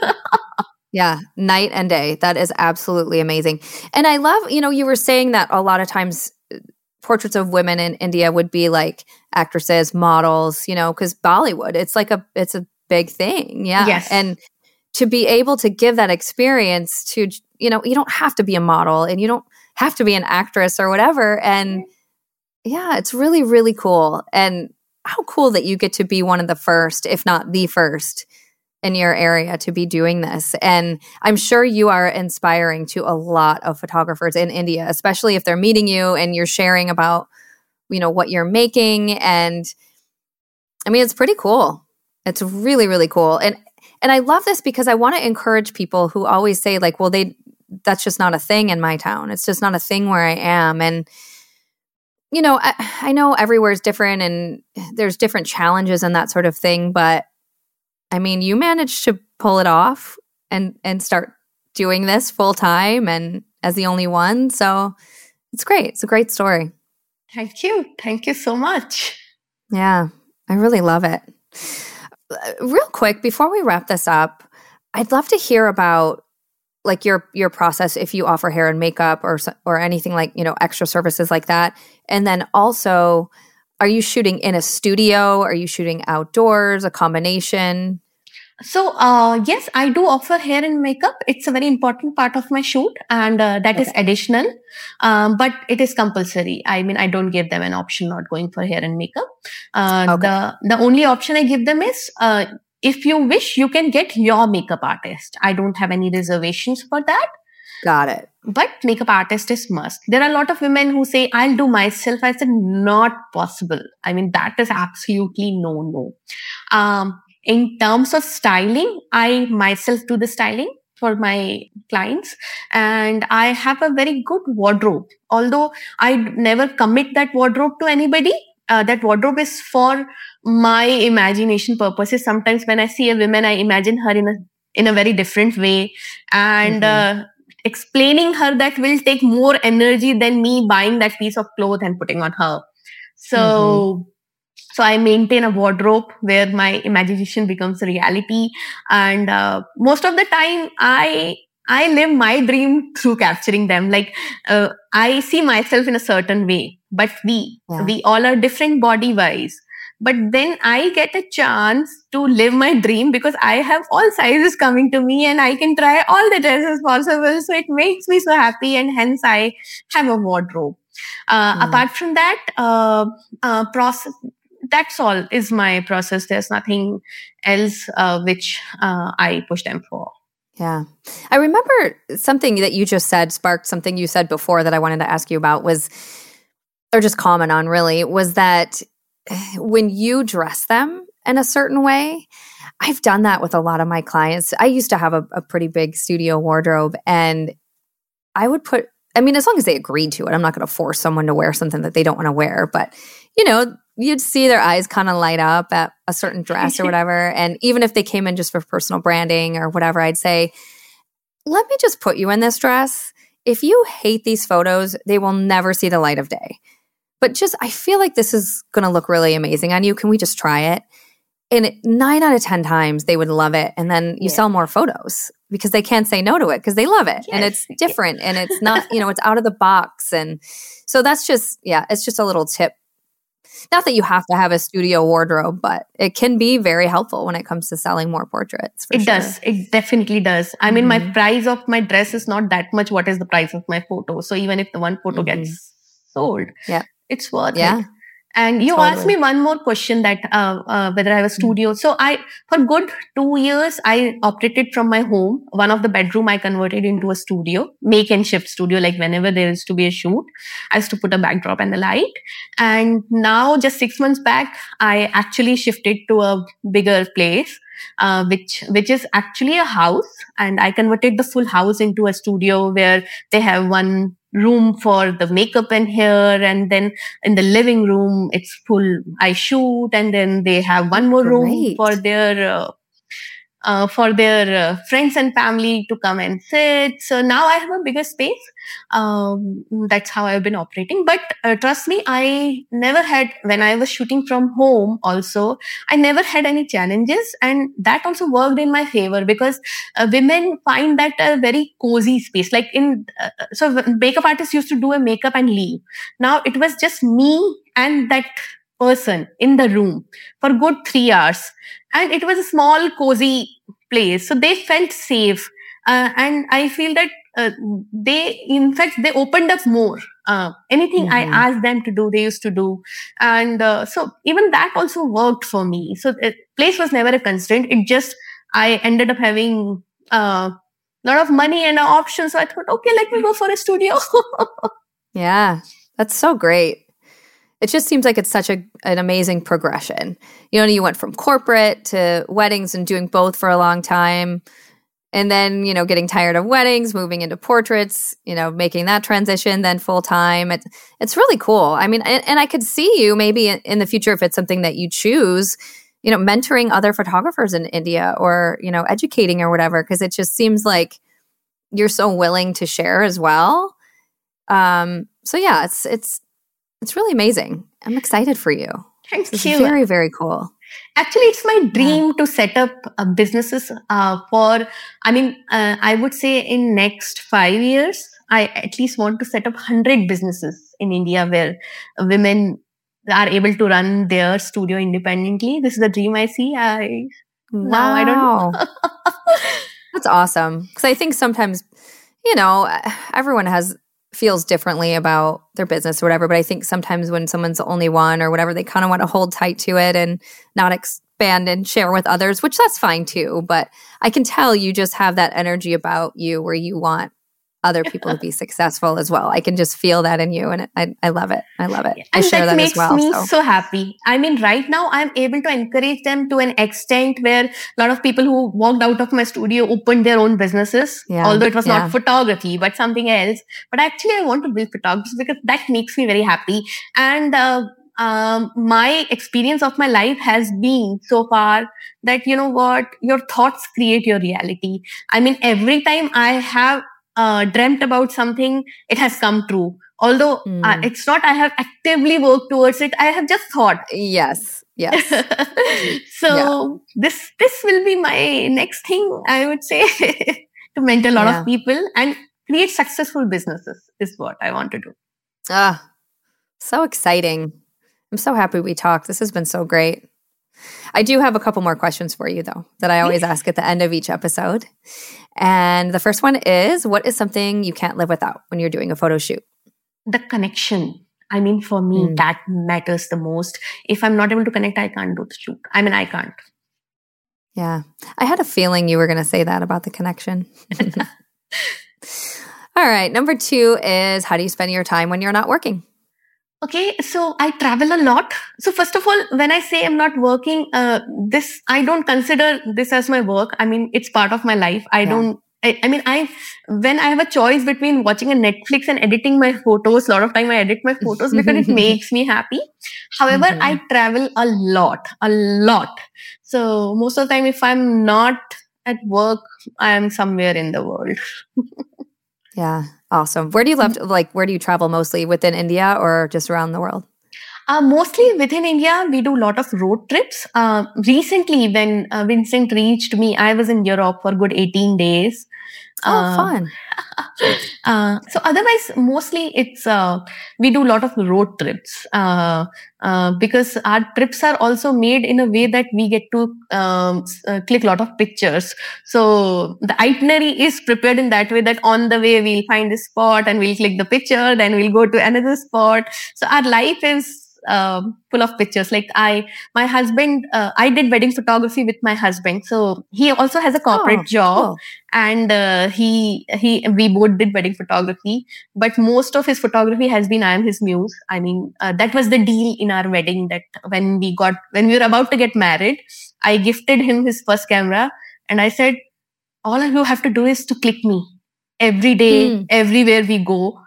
[SPEAKER 1] Yeah, night and day. That is absolutely amazing. And I love, you know, you were saying that a lot of times portraits of women in India would be like actresses, models, you know, because Bollywood, it's like a it's a big thing. Yeah.
[SPEAKER 2] Yes.
[SPEAKER 1] And to be able to give that experience to, you know, you don't have to be a model and you don't have to be an actress or whatever. And yeah, it's really, really cool. And how cool that you get to be one of the first, if not the first, in your area to be doing this. And I'm sure you are inspiring to a lot of photographers in India, especially if they're meeting you and you're sharing about, you know, what you're making. And I mean, it's pretty cool. It's really, really cool. And and I love this because I want to encourage people who always say, like, well, they that's just not a thing in my town. It's just not a thing where I am. And you know, I, I know everywhere is different and there's different challenges and that sort of thing, but I mean, you managed to pull it off and and start doing this full time and as the only one. So it's great. It's a great story.
[SPEAKER 2] Thank you. Thank you so much.
[SPEAKER 1] Yeah, I really love it. Real quick before we wrap this up, I'd love to hear about like your your process if you offer hair and makeup or or anything like, you know, extra services like that. And then also are you shooting in a studio? Are you shooting outdoors? A combination?
[SPEAKER 2] So, uh, yes, I do offer hair and makeup. It's a very important part of my shoot, and uh, that okay. is additional, um, but it is compulsory. I mean, I don't give them an option not going for hair and makeup. Uh, okay. The the only option I give them is uh, if you wish, you can get your makeup artist. I don't have any reservations for that.
[SPEAKER 1] Got it.
[SPEAKER 2] But makeup artist is must. There are a lot of women who say, I'll do myself. I said, not possible. I mean, that is absolutely no, no. Um, in terms of styling, I myself do the styling for my clients and I have a very good wardrobe. Although I never commit that wardrobe to anybody, uh, that wardrobe is for my imagination purposes. Sometimes when I see a woman, I imagine her in a in a very different way, and mm-hmm. uh, explaining her that will take more energy than me buying that piece of cloth and putting on her. So, mm-hmm. so i maintain a wardrobe where my imagination becomes a reality and uh, most of the time i i live my dream through capturing them like uh, i see myself in a certain way but we yeah. we all are different body wise but then i get a chance to live my dream because i have all sizes coming to me and i can try all the dresses possible so it makes me so happy and hence i have a wardrobe uh, mm. apart from that uh, uh, process that's all is my process there's nothing else uh, which uh, i push them for
[SPEAKER 1] yeah. I remember something that you just said sparked something you said before that I wanted to ask you about was or just comment on really was that when you dress them in a certain way, I've done that with a lot of my clients. I used to have a, a pretty big studio wardrobe and I would put, I mean, as long as they agreed to it, I'm not going to force someone to wear something that they don't want to wear. But, you know, you'd see their eyes kind of light up at a certain dress or whatever. And even if they came in just for personal branding or whatever, I'd say, let me just put you in this dress. If you hate these photos, they will never see the light of day but just I feel like this is going to look really amazing on you. Can we just try it? And it, nine out of 10 times they would love it. And then you yeah. sell more photos because they can't say no to it because they love it. Yes. And it's different and it's not, you know, it's out of the box. And so that's just, yeah, it's just a little tip. Not that you have to have a studio wardrobe, but it can be very helpful when it comes to selling more portraits.
[SPEAKER 2] it sure. does. It definitely does. I mm-hmm. mean, my mm-hmm. price of my dress is not that much. What is the price of my photo? So even if the one photo mm-hmm. gets sold,
[SPEAKER 1] yeah
[SPEAKER 2] it's worth yeah. it. And you totally. asked me one more question that uh, uh, whether I have a hmm. studio. So I, for good two years, I operated from my home. One of the bedroom I converted into a studio, make and shift studio. Like whenever there is to be a shoot, I used to put a backdrop and the light. And now, just six months back, I actually shifted to a bigger place. Uh, which which is actually a house and i converted the full house into a studio where they have one room for the makeup and hair and then in the living room it's full i shoot and then they have one more Great. room for their uh, uh, for their uh, friends and family to come and sit. So now I have a bigger space. Um, that's how I've been operating. But uh, trust me, I never had, when I was shooting from home also, I never had any challenges. And that also worked in my favor because uh, women find that a very cozy space. Like in, uh, so makeup artists used to do a makeup and leave. Now it was just me and that person in the room for good three hours. And it was a small, cozy place. So they felt safe. Uh, and I feel that uh, they, in fact, they opened up more. Uh, anything mm-hmm. I asked them to do, they used to do. And uh, so even that also worked for me. So the place was never a constraint. It just, I ended up having a uh, lot of money and options. So I thought, okay, let me go for a studio.
[SPEAKER 1] yeah, that's so great it just seems like it's such a, an amazing progression. You know, you went from corporate to weddings and doing both for a long time. And then, you know, getting tired of weddings, moving into portraits, you know, making that transition then full time. It, it's really cool. I mean, and, and I could see you maybe in the future if it's something that you choose, you know, mentoring other photographers in India or, you know, educating or whatever, because it just seems like you're so willing to share as well. Um, so yeah, it's it's it's really amazing. I'm excited for you.
[SPEAKER 2] Thank
[SPEAKER 1] this
[SPEAKER 2] you.
[SPEAKER 1] very, very cool.
[SPEAKER 2] Actually, it's my dream yeah. to set up uh, businesses uh, for, I mean, uh, I would say in next five years, I at least want to set up 100 businesses in India where women are able to run their studio independently. This is the dream I see. I wow. now I don't know.
[SPEAKER 1] That's awesome. Because I think sometimes, you know, everyone has feels differently about their business or whatever. But I think sometimes when someone's the only one or whatever, they kind of want to hold tight to it and not expand and share with others, which that's fine too. But I can tell you just have that energy about you where you want other people to be successful as well. I can just feel that in you, and I, I love it. I love it. I
[SPEAKER 2] share
[SPEAKER 1] that, that
[SPEAKER 2] makes
[SPEAKER 1] well,
[SPEAKER 2] me so. so. happy. I mean, right now I'm able to encourage them to an extent where a lot of people who walked out of my studio opened their own businesses. Yeah. Although it was yeah. not photography, but something else. But actually, I want to build photography because that makes me very happy. And uh, um, my experience of my life has been so far that you know what your thoughts create your reality i mean every time i have uh, dreamt about something, it has come true. although mm. uh, it's not i have actively worked towards it i have just thought
[SPEAKER 1] yes yes
[SPEAKER 2] so yeah. this this will be my next thing i would say to mentor a lot yeah. of people and create successful businesses is what i want to do
[SPEAKER 1] ah so exciting i'm so happy we talked this has been so great I do have a couple more questions for you, though, that I always ask at the end of each episode. And the first one is What is something you can't live without when you're doing a photo shoot?
[SPEAKER 2] The connection. I mean, for me, mm. that matters the most. If I'm not able to connect, I can't do the shoot. I mean, I can't.
[SPEAKER 1] Yeah. I had a feeling you were going to say that about the connection. All right. Number two is How do you spend your time when you're not working?
[SPEAKER 2] Okay, so I travel a lot. So first of all, when I say I'm not working, uh, this I don't consider this as my work. I mean, it's part of my life. I yeah. don't. I, I, mean, I when I have a choice between watching a Netflix and editing my photos, a lot of time I edit my photos because it makes me happy. However, mm-hmm. I travel a lot, a lot. So most of the time, if I'm not at work, I am somewhere in the world.
[SPEAKER 1] yeah, Awesome. Where do you love, to, like, where do you travel mostly within India or just around the world?
[SPEAKER 2] Uh, mostly within India, we do a lot of road trips. Uh, recently, when uh, Vincent reached me, I was in Europe for good 18 days.
[SPEAKER 1] Oh, uh, fun.
[SPEAKER 2] uh, so otherwise, mostly it's, uh, we do a lot of road trips, uh, uh, because our trips are also made in a way that we get to um, uh, click a lot of pictures. So the itinerary is prepared in that way that on the way we'll find a spot and we'll click the picture, then we'll go to another spot. So our life is uh, full of pictures. Like I, my husband, uh, I did wedding photography with my husband. So he also has a corporate oh, job, cool. and uh, he he we both did wedding photography. But most of his photography has been I am his muse. I mean, uh, that was the deal in our wedding. That when we got when we were about to get married, I gifted him his first camera, and I said, all you have to do is to click me every day, mm. everywhere we go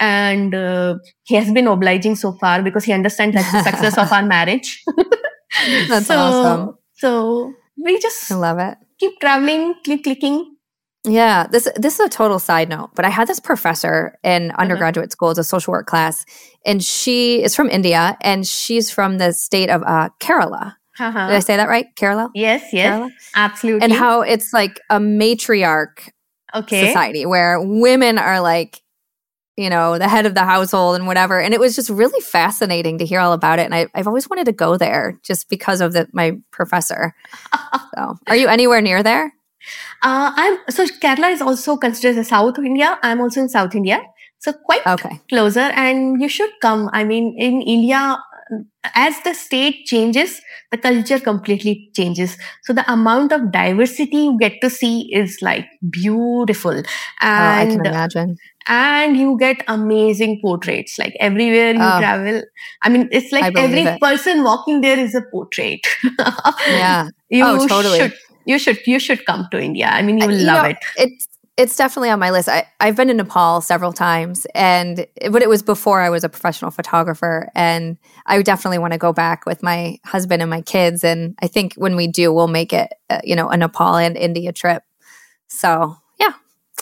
[SPEAKER 2] and uh, he has been obliging so far because he understands that's the success of our marriage.
[SPEAKER 1] that's so, awesome.
[SPEAKER 2] So we just
[SPEAKER 1] I love it.
[SPEAKER 2] Keep traveling, keep clicking.
[SPEAKER 1] Yeah, this this is a total side note, but I had this professor in uh-huh. undergraduate school, it's a social work class, and she is from India, and she's from the state of uh, Kerala. Uh-huh. Did I say that right? Kerala?
[SPEAKER 2] Yes, yes, Kerala? absolutely.
[SPEAKER 1] And how it's like a matriarch okay. society where women are like you know, the head of the household and whatever. And it was just really fascinating to hear all about it. And I, have always wanted to go there just because of the, my professor. so, are you anywhere near there?
[SPEAKER 2] Uh, I'm so Kerala is also considered the South India. I'm also in South India, so quite okay. closer. And you should come. I mean, in India, as the state changes, the culture completely changes. So the amount of diversity you get to see is like beautiful. And oh,
[SPEAKER 1] I can imagine
[SPEAKER 2] and you get amazing portraits like everywhere you oh, travel i mean it's like every it. person walking there is a portrait
[SPEAKER 1] yeah
[SPEAKER 2] you oh, totally. should you should you should come to india i mean you uh, will love know, it
[SPEAKER 1] it's it's definitely on my list. I, I've been to Nepal several times, and but it was before I was a professional photographer, and I definitely want to go back with my husband and my kids. And I think when we do, we'll make it, uh, you know, a Nepal and India trip. So yeah,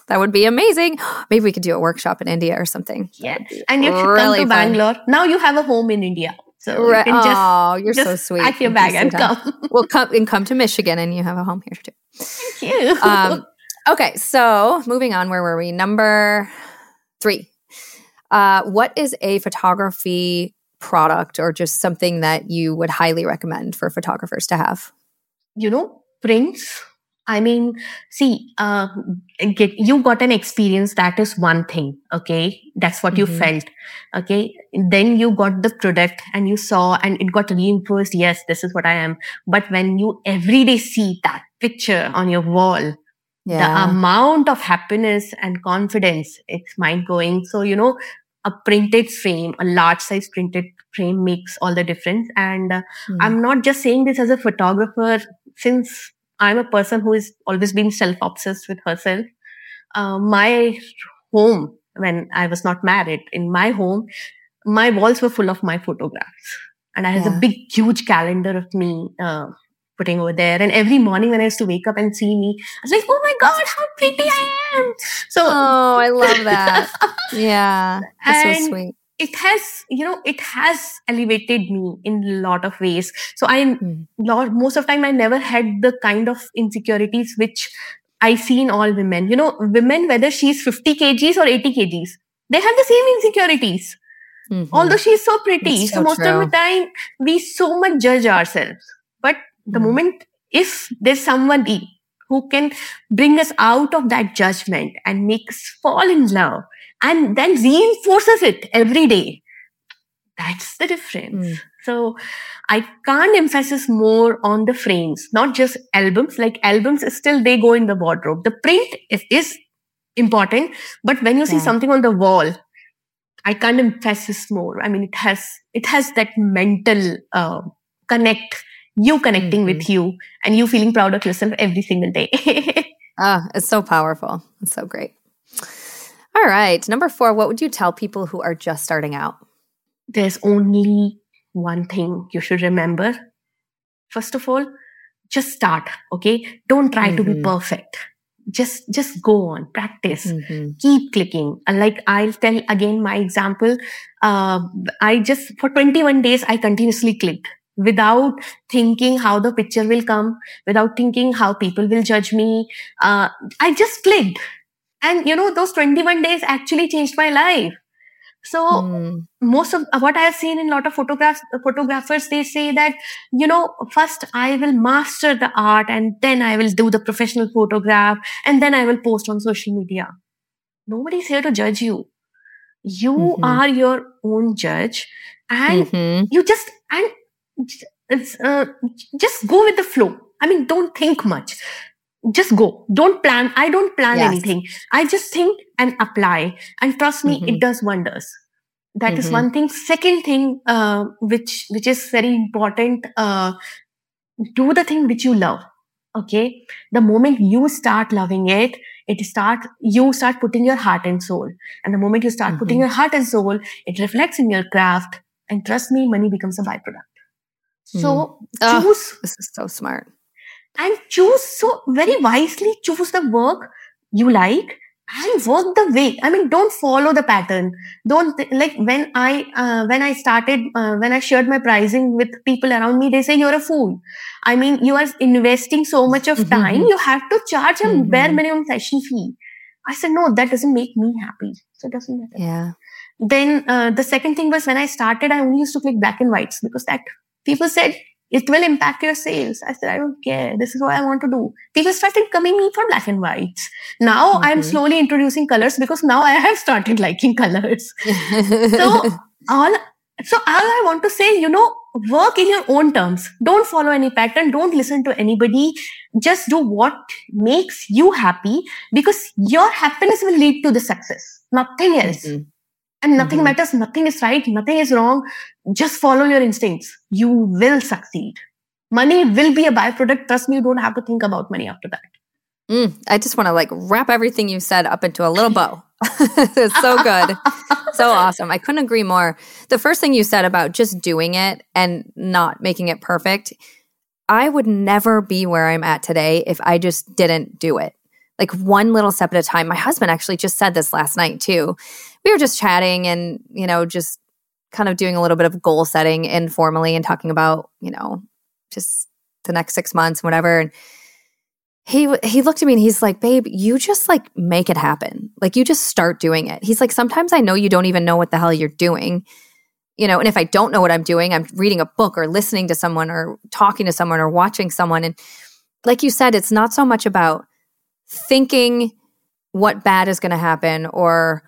[SPEAKER 1] that would be amazing. Maybe we could do a workshop in India or something.
[SPEAKER 2] Yeah. And you should really come to fun. Bangalore. Now you have a home in India. So right. you just,
[SPEAKER 1] oh, you're just so sweet.
[SPEAKER 2] Pack your bag and come.
[SPEAKER 1] we'll come and come to Michigan and you have a home here too.
[SPEAKER 2] Thank you. Um,
[SPEAKER 1] okay, so moving on, where were we? Number three. Uh, what is a photography product or just something that you would highly recommend for photographers to have?
[SPEAKER 2] You know, prints I mean, see, uh, get, you got an experience. That is one thing. Okay. That's what mm-hmm. you felt. Okay. Then you got the product and you saw and it got reinforced. Yes, this is what I am. But when you every day see that picture on your wall, yeah. the amount of happiness and confidence, it's mind blowing. So, you know, a printed frame, a large size printed frame makes all the difference. And uh, mm. I'm not just saying this as a photographer since I'm a person who is always been self obsessed with herself. Uh, my home, when I was not married, in my home, my walls were full of my photographs. And I had yeah. a big, huge calendar of me uh, putting over there. And every morning when I used to wake up and see me, I was like, oh my God, how pretty I am.
[SPEAKER 1] So, oh, I love that. yeah. That's so sweet.
[SPEAKER 2] It has, you know, it has elevated me in a lot of ways. So I, mm. lot, most of the time, I never had the kind of insecurities which I see in all women. You know, women, whether she's 50 kgs or 80 kgs, they have the same insecurities. Mm-hmm. Although she's so pretty. So, so, most true. of the time, we so much judge ourselves. But the mm. moment, if there's somebody who can bring us out of that judgment and make us fall in love and then reinforces it every day, that's the difference. Mm. So I can't emphasize more on the frames, not just albums. Like albums, still they go in the wardrobe. The print is, is important, but when you yeah. see something on the wall, I can't emphasize more. I mean, it has it has that mental uh, connect, you connecting mm-hmm. with you, and you feeling proud of yourself every single day.
[SPEAKER 1] ah, it's so powerful. It's so great. All right, number four. What would you tell people who are just starting out?
[SPEAKER 2] There's only one thing you should remember. First of all, just start. Okay, don't try mm-hmm. to be mm-hmm. perfect just just go on practice mm-hmm. keep clicking uh, like i'll tell again my example uh, i just for 21 days i continuously clicked without thinking how the picture will come without thinking how people will judge me uh, i just clicked and you know those 21 days actually changed my life so mm. most of what I have seen in a lot of photographs, photographers, they say that, you know, first I will master the art and then I will do the professional photograph and then I will post on social media. Nobody's here to judge you. You mm-hmm. are your own judge and mm-hmm. you just, and uh, just go with the flow. I mean, don't think much just go. Don't plan. I don't plan yes. anything. I just think and apply. And trust me, mm-hmm. it does wonders. That mm-hmm. is one thing. Second thing, uh, which which is very important. Uh, do the thing which you love. Okay. The moment you start loving it, it start you start putting your heart and soul. And the moment you start mm-hmm. putting your heart and soul, it reflects in your craft. And trust me, money becomes a byproduct. So
[SPEAKER 1] mm. choose. Oh, this is so smart.
[SPEAKER 2] And choose. So very wisely choose the work you like and work the way. I mean don't follow the pattern. Don't th- like when i uh, when i started uh, when i shared my pricing with people around me they say you're a fool. I mean you are investing so much of mm-hmm. time you have to charge a mm-hmm. bare minimum session fee. I said no that doesn't make me happy. So it doesn't matter.
[SPEAKER 1] Yeah.
[SPEAKER 2] Then uh, the second thing was when i started i only used to click black and whites because that people said it will impact your sales. I said, I don't care. This is what I want to do. People started coming me for black and whites. Now mm-hmm. I'm slowly introducing colors because now I have started liking colors. so all, so all I want to say, you know, work in your own terms. Don't follow any pattern. Don't listen to anybody. Just do what makes you happy because your happiness will lead to the success. Nothing else. Mm-hmm and nothing mm-hmm. matters nothing is right nothing is wrong just follow your instincts. You will succeed. Money will be a byproduct. Trust me you don't have to think about money after that.
[SPEAKER 1] Mm, i just want to like wrap everything you said up into a little bow. It's so good. So awesome. I couldn't agree more. The first thing you said about just doing it and not making it perfect i would never be where i'm at today if i just didn't do it. Like one little step at a time. My husband actually just said this last night too. We were just chatting and, you know, just kind of doing a little bit of goal setting informally and talking about, you know, just the next six months, and whatever. And he he looked at me and he's like, "Babe, you just like make it happen. Like you just start doing it." He's like, "Sometimes I know you don't even know what the hell you're doing." You know, and if I don't know what I'm doing, I'm reading a book or listening to someone or talking to someone or watching someone and like you said, it's not so much about thinking what bad is going to happen or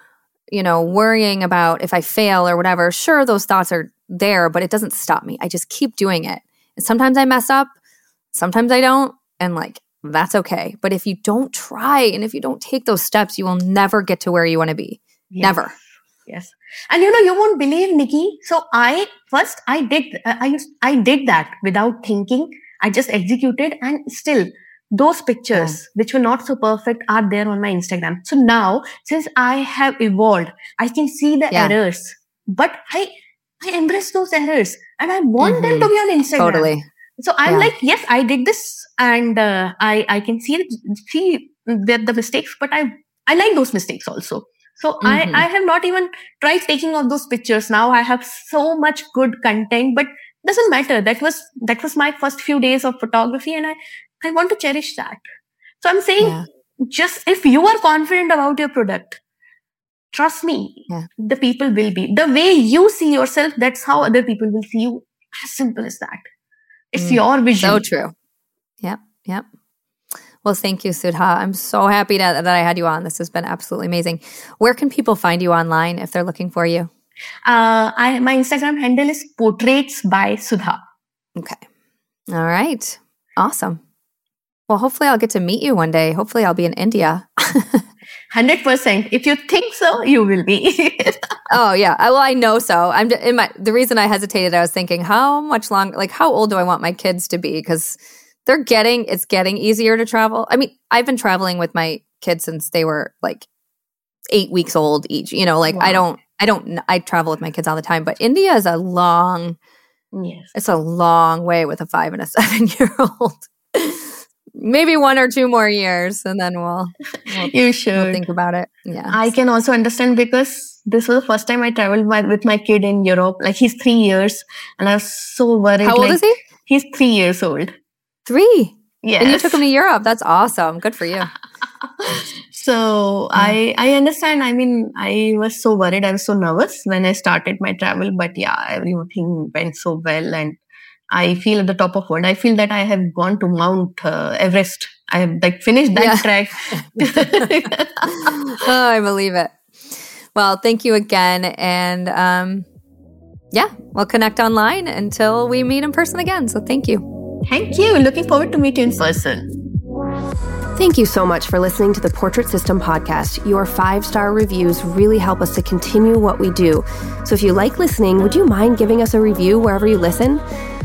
[SPEAKER 1] you know, worrying about if I fail or whatever, sure, those thoughts are there, but it doesn't stop me. I just keep doing it. And sometimes I mess up, sometimes I don't. And like, that's okay. But if you don't try and if you don't take those steps, you will never get to where you want to be. Yes. Never.
[SPEAKER 2] Yes. And you know, you won't believe, Nikki. So I first I did I used I did that without thinking. I just executed and still those pictures yeah. which were not so perfect are there on my instagram so now since i have evolved i can see the yeah. errors but i i embrace those errors and i want mm-hmm. them to be on instagram
[SPEAKER 1] totally
[SPEAKER 2] So I'm yeah. like, yes, I did this, and uh, I I can see see the, the mistakes, but I I like those mistakes also. So mm-hmm. I I have not even tried taking all those pictures. Now I have so much good content, but doesn't matter. That was that was my first few days of photography, and I I want to cherish that. So I'm saying, yeah. just if you are confident about your product, trust me, yeah. the people will be the way you see yourself. That's how other people will see you. As simple as that. It's mm. your vision.
[SPEAKER 1] So true. Yep. Yep. Well, thank you, Sudha. I'm so happy that, that I had you on. This has been absolutely amazing. Where can people find you online if they're looking for you?
[SPEAKER 2] Uh, I my Instagram handle is portraits by Sudha.
[SPEAKER 1] Okay. All right. Awesome. Well, hopefully I'll get to meet you one day. Hopefully I'll be in India.
[SPEAKER 2] 100%. If you think so, you will be.
[SPEAKER 1] oh yeah. I, well, I know so. I'm in my, the reason I hesitated, I was thinking how much long, like how old do I want my kids to be? Cause they're getting, it's getting easier to travel. I mean, I've been traveling with my kids since they were like eight weeks old each, you know, like wow. I don't, I don't, I travel with my kids all the time, but India is a long,
[SPEAKER 2] yes,
[SPEAKER 1] it's a long way with a five and a seven year old maybe one or two more years and then we'll,
[SPEAKER 2] we'll you should.
[SPEAKER 1] we'll think about it. Yeah.
[SPEAKER 2] I can also understand because this was the first time i traveled my, with my kid in europe. Like he's three years and i was so worried
[SPEAKER 1] how old
[SPEAKER 2] like,
[SPEAKER 1] is he?
[SPEAKER 2] he's three years old.
[SPEAKER 1] Three? Yeah and you took him to europe? That's awesome. Good for you.
[SPEAKER 2] So yeah. i i understand. I mean i was so worried. I was so nervous when i started my travel but yeah everything went so well and I feel at the top of world. I feel that I have gone to Mount uh, Everest. I have like finished that yeah. track.
[SPEAKER 1] oh, I believe it. Well, thank you again, and um, yeah, we'll connect online until we meet in person again. So thank you.
[SPEAKER 2] Thank you. Looking forward to meet you in person.
[SPEAKER 1] Thank you so much for listening to the Portrait System podcast. Your five star reviews really help us to continue what we do. So if you like listening, would you mind giving us a review wherever you listen?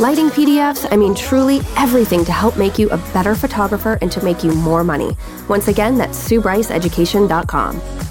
[SPEAKER 1] lighting PDFs, I mean, truly everything to help make you a better photographer and to make you more money. Once again, that's SueBryceEducation.com.